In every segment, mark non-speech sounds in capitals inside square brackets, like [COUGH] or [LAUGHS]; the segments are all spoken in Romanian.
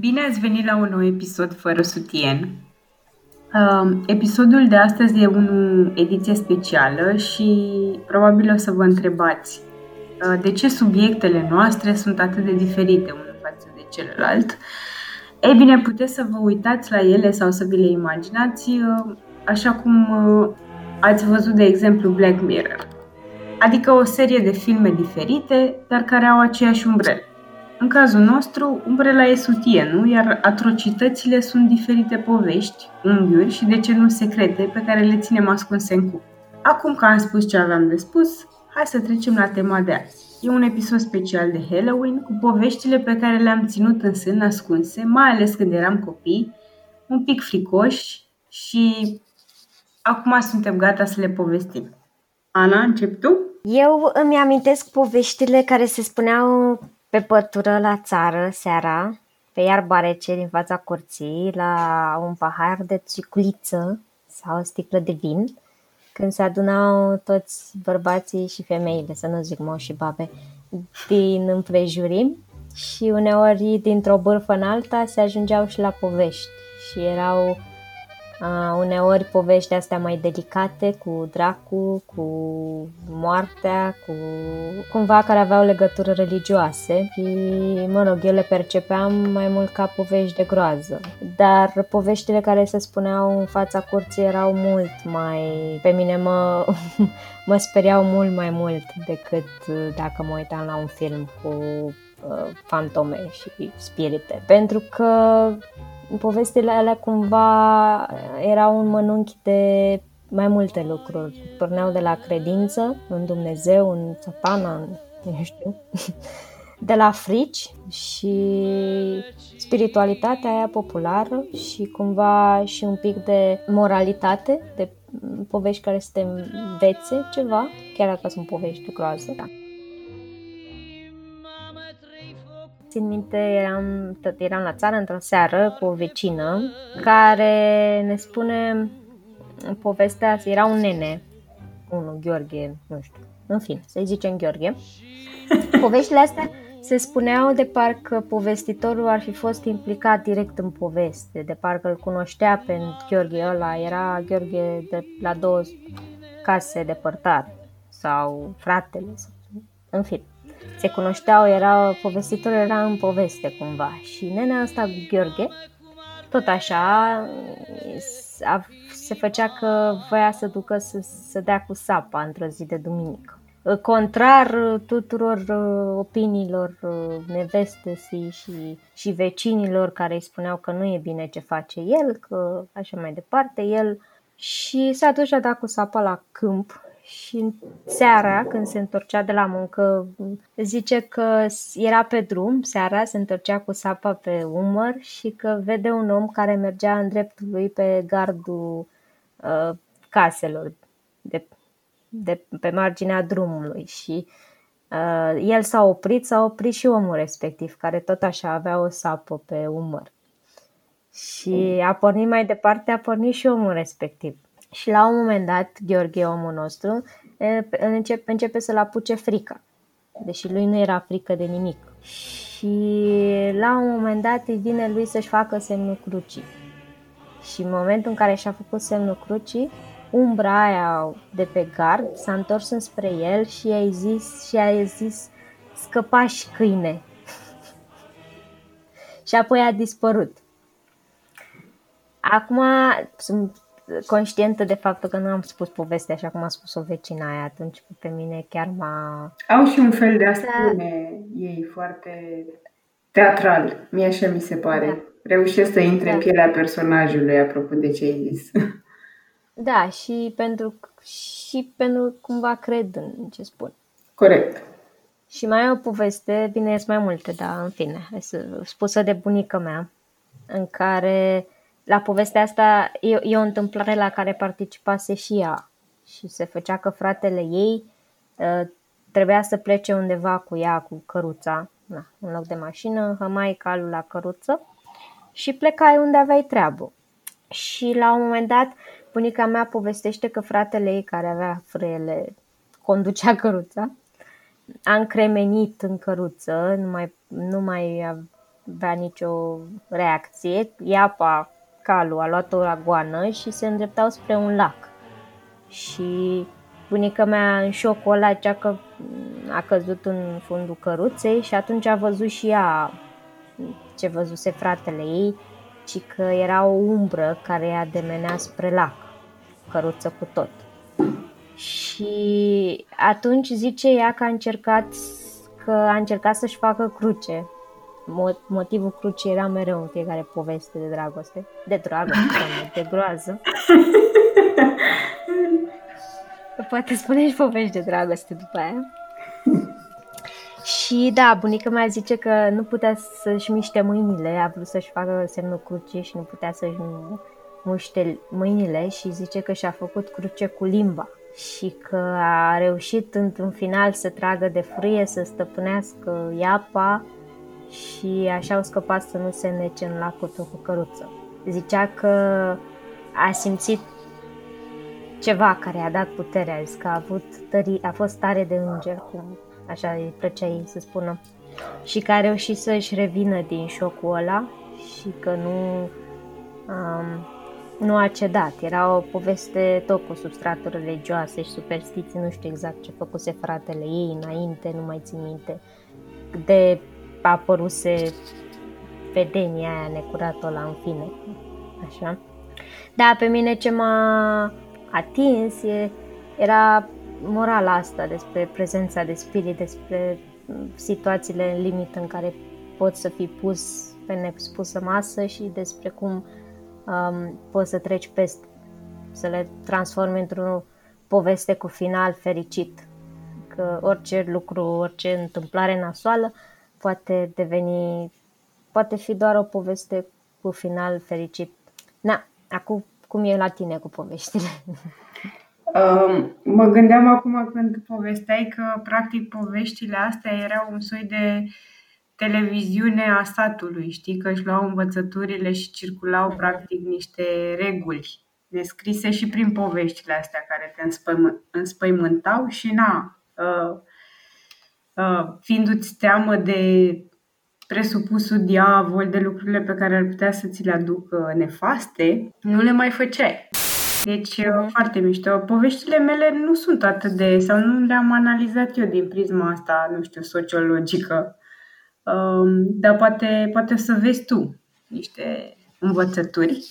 Bine ați venit la un nou episod fără sutien. Uh, episodul de astăzi e o ediție specială și probabil o să vă întrebați uh, de ce subiectele noastre sunt atât de diferite unul față de celălalt. Ei bine, puteți să vă uitați la ele sau să vi le imaginați uh, așa cum uh, ați văzut, de exemplu, Black Mirror. Adică o serie de filme diferite, dar care au aceeași umbrelă. În cazul nostru, umbrela e sutienul, iar atrocitățile sunt diferite povești, unghiuri și, de ce nu, secrete pe care le ținem ascunse în cup. Acum că am spus ce aveam de spus, hai să trecem la tema de azi. E un episod special de Halloween cu poveștile pe care le-am ținut în sân ascunse, mai ales când eram copii, un pic fricoși și acum suntem gata să le povestim. Ana, încep tu? Eu îmi amintesc poveștile care se spuneau pe pătură la țară seara, pe iarba rece din fața curții, la un pahar de țiculiță sau o sticlă de vin, când se adunau toți bărbații și femeile, să nu zic moși și babe, din împrejurim și uneori dintr-o bârfă în alta se ajungeau și la povești și erau Uh, uneori povești astea mai delicate cu dracu, cu moartea, cu cumva care aveau legătură religioase și, mă rog, eu le percepeam mai mult ca povești de groază. Dar poveștile care se spuneau în fața curții erau mult mai... pe mine mă, [LAUGHS] mă speriau mult mai mult decât dacă mă uitam la un film cu uh, fantome și spirite. Pentru că povestile alea cumva erau un mănunchi de mai multe lucruri. Porneau de la credință în Dumnezeu, în satana, în, nu știu, [LAUGHS] de la frici și spiritualitatea aia populară și cumva și un pic de moralitate, de povești care să te învețe ceva, chiar dacă sunt povești de groază. Da. Țin minte, eram, tot eram la țară într-o seară cu o vecină care ne spune povestea, era un nene, unul, Gheorghe, nu știu, în fine, să-i zicem Gheorghe. [LAUGHS] Poveștile astea se spuneau de parcă povestitorul ar fi fost implicat direct în poveste, de parcă îl cunoștea pe Gheorghe ăla, era Gheorghe de la două case depărtate sau fratele, în fine se cunoșteau, era povestitor, era în poveste cumva. Și nenea asta, Gheorghe, tot așa, a, se făcea că voia să ducă să, să dea cu sapa într-o zi de duminică. Contrar tuturor uh, opiniilor uh, nevestesii și, și vecinilor care îi spuneau că nu e bine ce face el, că așa mai departe, el și s-a dus și a dat cu sapa la câmp și seara, când se întorcea de la muncă, zice că era pe drum, seara se întorcea cu sapa pe umăr și că vede un om care mergea în dreptul lui pe gardul uh, caselor, de, de, pe marginea drumului și uh, el s-a oprit, s-a oprit și omul respectiv, care tot așa avea o sapă pe umăr. Și a pornit mai departe, a pornit și omul respectiv. Și la un moment dat, Gheorghe, omul nostru, începe, începe să-l apuce frica. Deși lui nu era frică de nimic. Și la un moment dat îi vine lui să-și facă semnul crucii. Și în momentul în care și-a făcut semnul crucii, umbra aia de pe gard s-a întors înspre el și i-a zis, și a zis scăpași câine. [LAUGHS] și apoi a dispărut. Acum sunt conștientă de faptul că nu am spus povestea așa cum a spus-o vecina aia, atunci pe mine chiar m-a... Au și un fel de a spune da. ei foarte teatral, mie așa mi se pare. Da. Reușesc să intre da. în pielea personajului, apropo de ce ai zis. [LAUGHS] Da, și pentru, și pentru cumva cred în ce spun. Corect. Și mai e o poveste, bine, sunt mai multe, dar în fine, spusă de bunica mea, în care la povestea asta e, e o întâmplare la care participase și ea și se făcea că fratele ei uh, trebuia să plece undeva cu ea, cu căruța, na, în loc de mașină, hămai calul la căruță și plecai unde aveai treabă. Și la un moment dat, bunica mea povestește că fratele ei, care avea frâiele, conducea căruța, a încremenit în căruță, nu mai, nu mai avea nicio reacție. Iapa, calul, a luat o ragoană și se îndreptau spre un lac. Și bunica mea în șocul ăla cea că a căzut în fundul căruței și atunci a văzut și ea ce văzuse fratele ei, ci că era o umbră care i-a demenea spre lac, căruță cu tot. Și atunci zice ea că a încercat că a încercat să-și facă cruce. Motivul crucii era mereu în fiecare poveste de dragoste. De dragoste, [LAUGHS] de groază. [LAUGHS] Poate spune și povești de dragoste după aia. Și da, bunica mea zice că nu putea să-și miște mâinile, a vrut să-și facă semnul cruce și nu putea să-și muște mâinile și zice că și-a făcut cruce cu limba și că a reușit într-un final să tragă de frâie, să stăpânească iapa și așa au scăpat să nu se nece în lacul cu căruță. Zicea că a simțit ceva care a dat puterea, a zis că a, avut tări, a fost tare de înger, cum așa îi plăcea ei să spună, și că a reușit să-și revină din șocul ăla și că nu, um, nu a cedat. Era o poveste tot cu substraturi religioase și superstiții, nu știu exact ce făcuse fratele ei înainte, nu mai țin minte, de a apăruse vedenia aia necurată la în fine. Așa. Da, pe mine ce m-a atins e, era morala asta despre prezența de spirit, despre situațiile în limită în care poți să fii pus pe nespusă masă și despre cum um, poți să treci peste, să le transformi într-o poveste cu final fericit. Că orice lucru, orice întâmplare nasoală poate deveni, poate fi doar o poveste cu final fericit. Na, acum cum e la tine cu poveștile? Um, mă gândeam acum când povesteai că practic poveștile astea erau un soi de televiziune a satului, știi, că își luau învățăturile și circulau practic niște reguli descrise și prin poveștile astea care te înspăimântau și na, uh, uh, fiindu-ți teamă de presupusul diavol, de lucrurile pe care ar putea să ți le aducă nefaste, nu le mai făceai. Deci, uh, foarte mișto. Poveștile mele nu sunt atât de, sau nu le-am analizat eu din prisma asta, nu știu, sociologică. Um, dar poate, poate să vezi tu niște învățături.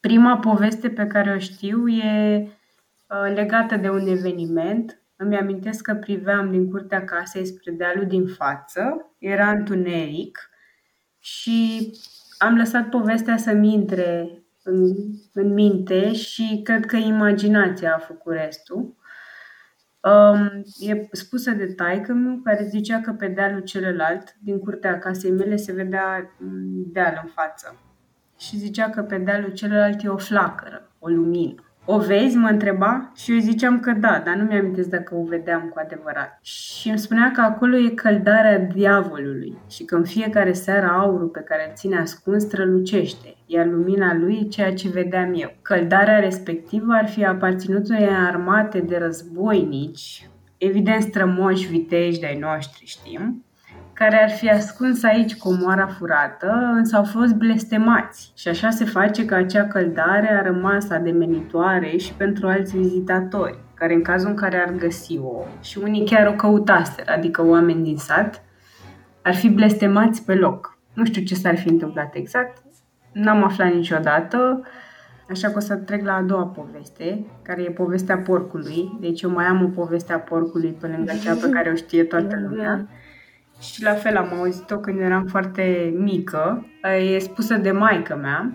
Prima poveste pe care o știu e uh, legată de un eveniment. Îmi amintesc că priveam din curtea casei spre dealul din față, era întuneric și am lăsat povestea să-mi intre în, în minte și cred că imaginația a făcut restul. Um, e spusă de taică meu care zicea că pe dealul celălalt, din curtea casei mele, se vedea mm, deal în față. Și zicea că pe dealul celălalt e o flacără, o lumină. O vezi? mă întreba și eu ziceam că da, dar nu mi-am dacă o vedeam cu adevărat. Și îmi spunea că acolo e căldarea diavolului și că în fiecare seară aurul pe care îl ține ascuns strălucește, iar lumina lui e ceea ce vedeam eu. Căldarea respectivă ar fi aparținut unei armate de războinici, evident strămoși viteji de-ai noștri, știm, care ar fi ascuns aici comoara furată, însă au fost blestemați. Și așa se face că acea căldare a rămas ademenitoare și pentru alți vizitatori, care în cazul în care ar găsi-o, și unii chiar o căutaseră, adică oameni din sat, ar fi blestemați pe loc. Nu știu ce s-ar fi întâmplat exact, n-am aflat niciodată, Așa că o să trec la a doua poveste, care e povestea porcului. Deci eu mai am o poveste a porcului pe lângă cea pe care o știe toată lumea și la fel am auzit-o când eram foarte mică. E spusă de maică mea.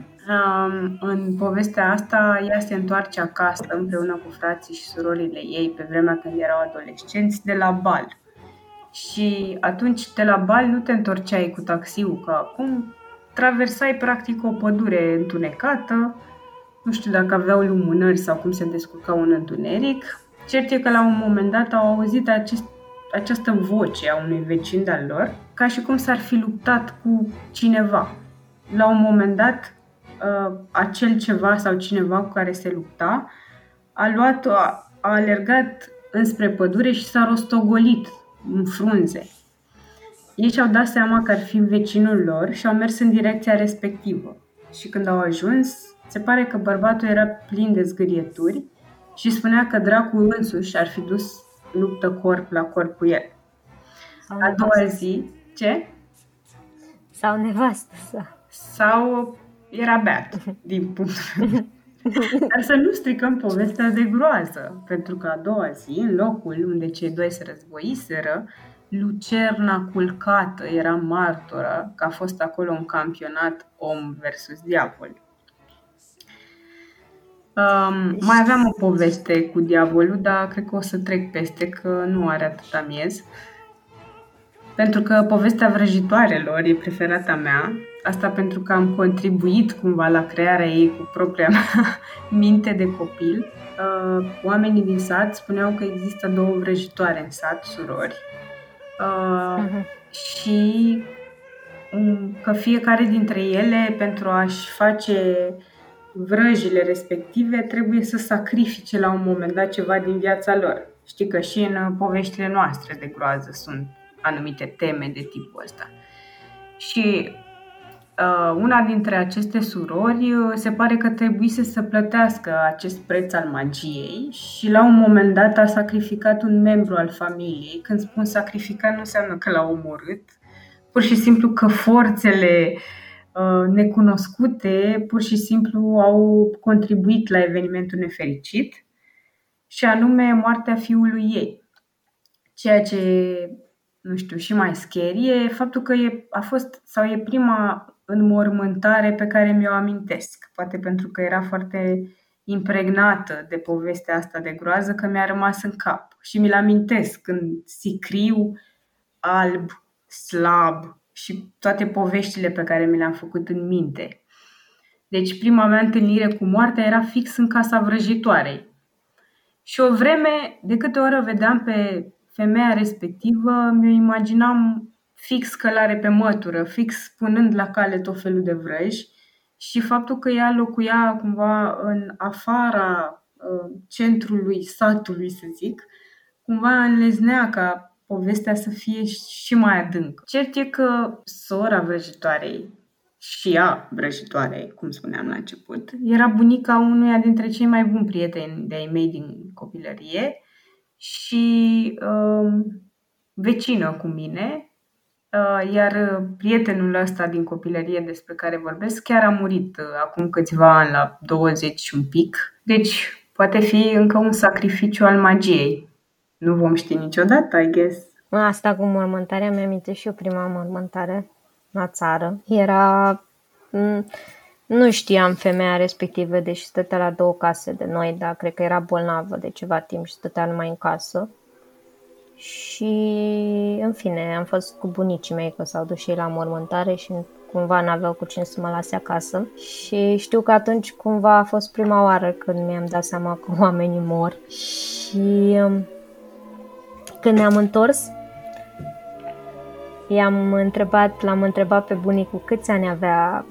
În povestea asta, ea se întoarce acasă împreună cu frații și surorile ei pe vremea când erau adolescenți de la bal. Și atunci de la bal nu te întorceai cu taxiul ca acum, traversai practic o pădure întunecată, nu știu dacă aveau lumânări sau cum se descurcau în întuneric. Cert e că la un moment dat au auzit acest această voce a unui vecin de-al lor, ca și cum s-ar fi luptat cu cineva. La un moment dat, uh, acel ceva sau cineva cu care se lupta a luat, a, a alergat înspre pădure și s-a rostogolit în frunze. ei și-au dat seama că ar fi vecinul lor și au mers în direcția respectivă. Și când au ajuns, se pare că bărbatul era plin de zgârieturi și spunea că dracul însuși ar fi dus luptă corp la corp cu el. A doua zi, ce? Sau nevastă sa. Sau era beat, din punctul Dar să nu stricăm povestea de groază, pentru că a doua zi, în locul unde cei doi se războiseră, Lucerna culcată era martoră că a fost acolo un campionat om versus diavol. Um, mai aveam o poveste cu diavolul, dar cred că o să trec peste, că nu are atât miez. Pentru că povestea vrăjitoarelor e preferata mea. Asta pentru că am contribuit cumva la crearea ei cu propria mea [LAUGHS] minte de copil. Uh, oamenii din sat spuneau că există două vrăjitoare în sat, surori. Uh, uh-huh. Și um, că fiecare dintre ele, pentru a-și face vrăjile respective, trebuie să sacrifice la un moment dat ceva din viața lor. Știi că și în poveștile noastre de groază sunt anumite teme de tipul ăsta. Și uh, una dintre aceste surori uh, se pare că trebuise să plătească acest preț al magiei și la un moment dat a sacrificat un membru al familiei. Când spun sacrificat nu înseamnă că l-a omorât, pur și simplu că forțele uh, necunoscute pur și simplu au contribuit la evenimentul nefericit și anume moartea fiului ei. Ceea ce nu știu, și mai scary e faptul că e, a fost sau e prima înmormântare pe care mi-o amintesc. Poate pentru că era foarte impregnată de povestea asta de groază că mi-a rămas în cap. Și mi-l amintesc când sicriu, alb, slab și toate poveștile pe care mi le-am făcut în minte. Deci prima mea întâlnire cu moartea era fix în casa vrăjitoarei. Și o vreme, de câte ori o vedeam pe femeia respectivă mi-o imaginam fix călare pe mătură, fix punând la cale tot felul de vrăji și faptul că ea locuia cumva în afara uh, centrului satului, să zic, cumva înleznea ca povestea să fie și mai adâncă. Cert e că sora vrăjitoarei și ea vrăjitoare, cum spuneam la început, era bunica unuia dintre cei mai buni prieteni de-ai mei din copilărie și uh, vecină cu mine, uh, iar prietenul ăsta din copilărie despre care vorbesc chiar a murit uh, acum câțiva ani, la 20 și un pic. Deci poate fi încă un sacrificiu al magiei. Nu vom ști niciodată, I guess. Asta cu mormântarea, mi-am și eu prima mormântare la țară. Era... Nu știam femeia respectivă, deși stătea la două case de noi, dar cred că era bolnavă de ceva timp și stătea numai în casă. Și, în fine, am fost cu bunicii mei că s-au dus și ei la mormântare și cumva n-aveau cu cine să mă lase acasă. Și știu că atunci cumva a fost prima oară când mi-am dat seama că oamenii mor. Și um, când ne-am întors, i-am întrebat, l-am întrebat pe bunicul câți ani avea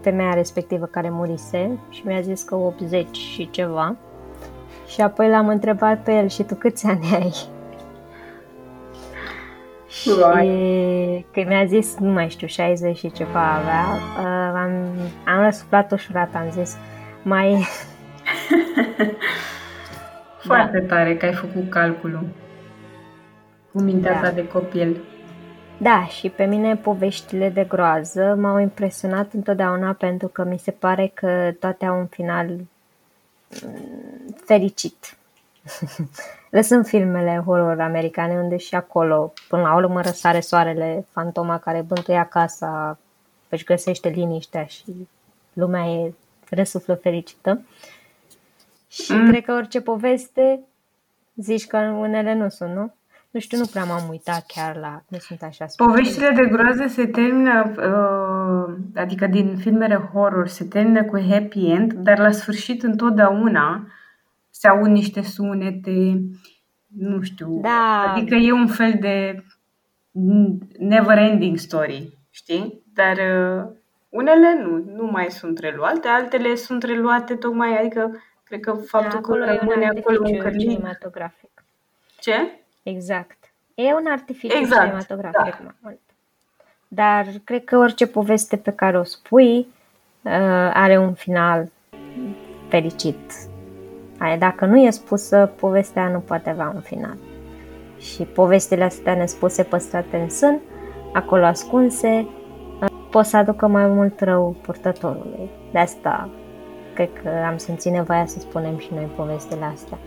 femeia respectivă care murise și mi-a zis că 80 și ceva. Și apoi l-am întrebat pe el și tu câți ani ai? [LAUGHS] Și că mi-a zis, nu mai știu, 60 și ceva avea, uh, am, am răsuflat ușurat, am zis, mai... [LAUGHS] [LAUGHS] Foarte da. tare că ai făcut calculul cu mintea da. ta de copil. Da, și pe mine poveștile de groază m-au impresionat întotdeauna pentru că mi se pare că toate au un final mm, fericit. [LAUGHS] Lăsând filmele horror americane unde și acolo, până la urmă, răsare soarele, fantoma care bântuia casa, își găsește liniștea și lumea e răsuflă fericită. Și mm. cred că orice poveste zici că unele nu sunt, nu? Nu știu, nu prea m-am uitat chiar la... Nu sunt așa Poveștile de groază se termină, uh, adică din filmele horror, se termină cu happy end, dar la sfârșit întotdeauna se aud niște sunete, nu știu, da. adică e un fel de never ending story, știi? Dar uh, unele nu, nu mai sunt reluate, altele sunt reluate tocmai, adică cred că faptul da, că rămâne acolo un cinematografic. Ce? Exact. E un artificiu exact, cinematografic da. mai mult. Dar cred că orice poveste pe care o spui uh, are un final fericit. Aia, dacă nu e spusă, povestea nu poate avea un final. Și povestile astea nespuse păstrate în sân, acolo ascunse, uh, pot să aducă mai mult rău purtătorului. De asta cred că am simțit nevoia să spunem și noi povestile astea.